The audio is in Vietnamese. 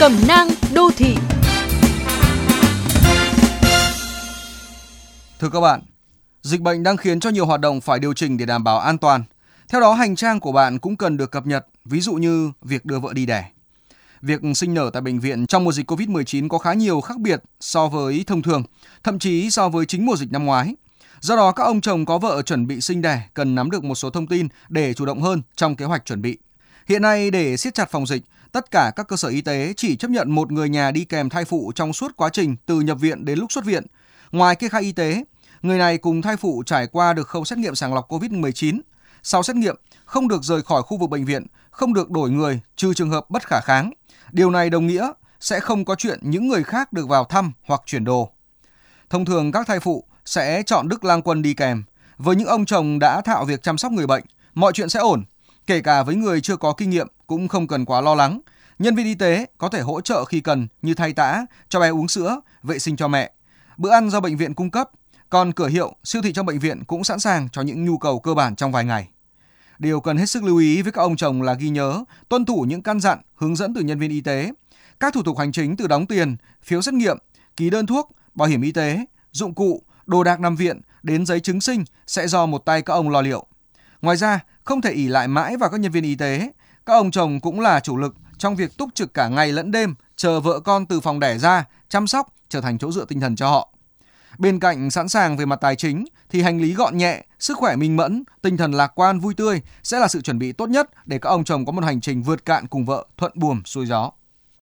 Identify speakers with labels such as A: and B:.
A: Cẩm nang đô thị
B: Thưa các bạn, dịch bệnh đang khiến cho nhiều hoạt động phải điều chỉnh để đảm bảo an toàn. Theo đó, hành trang của bạn cũng cần được cập nhật, ví dụ như việc đưa vợ đi đẻ. Việc sinh nở tại bệnh viện trong mùa dịch COVID-19 có khá nhiều khác biệt so với thông thường, thậm chí so với chính mùa dịch năm ngoái. Do đó, các ông chồng có vợ chuẩn bị sinh đẻ cần nắm được một số thông tin để chủ động hơn trong kế hoạch chuẩn bị. Hiện nay, để siết chặt phòng dịch, tất cả các cơ sở y tế chỉ chấp nhận một người nhà đi kèm thai phụ trong suốt quá trình từ nhập viện đến lúc xuất viện. Ngoài kê khai y tế, người này cùng thai phụ trải qua được khâu xét nghiệm sàng lọc COVID-19. Sau xét nghiệm, không được rời khỏi khu vực bệnh viện, không được đổi người trừ trường hợp bất khả kháng. Điều này đồng nghĩa sẽ không có chuyện những người khác được vào thăm hoặc chuyển đồ. Thông thường các thai phụ sẽ chọn Đức Lang Quân đi kèm. Với những ông chồng đã thạo việc chăm sóc người bệnh, mọi chuyện sẽ ổn. Kể cả với người chưa có kinh nghiệm cũng không cần quá lo lắng. Nhân viên y tế có thể hỗ trợ khi cần như thay tã, cho bé uống sữa, vệ sinh cho mẹ. Bữa ăn do bệnh viện cung cấp, còn cửa hiệu, siêu thị trong bệnh viện cũng sẵn sàng cho những nhu cầu cơ bản trong vài ngày. Điều cần hết sức lưu ý với các ông chồng là ghi nhớ, tuân thủ những căn dặn, hướng dẫn từ nhân viên y tế. Các thủ tục hành chính từ đóng tiền, phiếu xét nghiệm, ký đơn thuốc, bảo hiểm y tế, dụng cụ, đồ đạc nằm viện đến giấy chứng sinh sẽ do một tay các ông lo liệu. Ngoài ra, không thể ỉ lại mãi vào các nhân viên y tế. Các ông chồng cũng là chủ lực trong việc túc trực cả ngày lẫn đêm, chờ vợ con từ phòng đẻ ra, chăm sóc, trở thành chỗ dựa tinh thần cho họ. Bên cạnh sẵn sàng về mặt tài chính thì hành lý gọn nhẹ, sức khỏe minh mẫn, tinh thần lạc quan vui tươi sẽ là sự chuẩn bị tốt nhất để các ông chồng có một hành trình vượt cạn cùng vợ thuận buồm xuôi gió.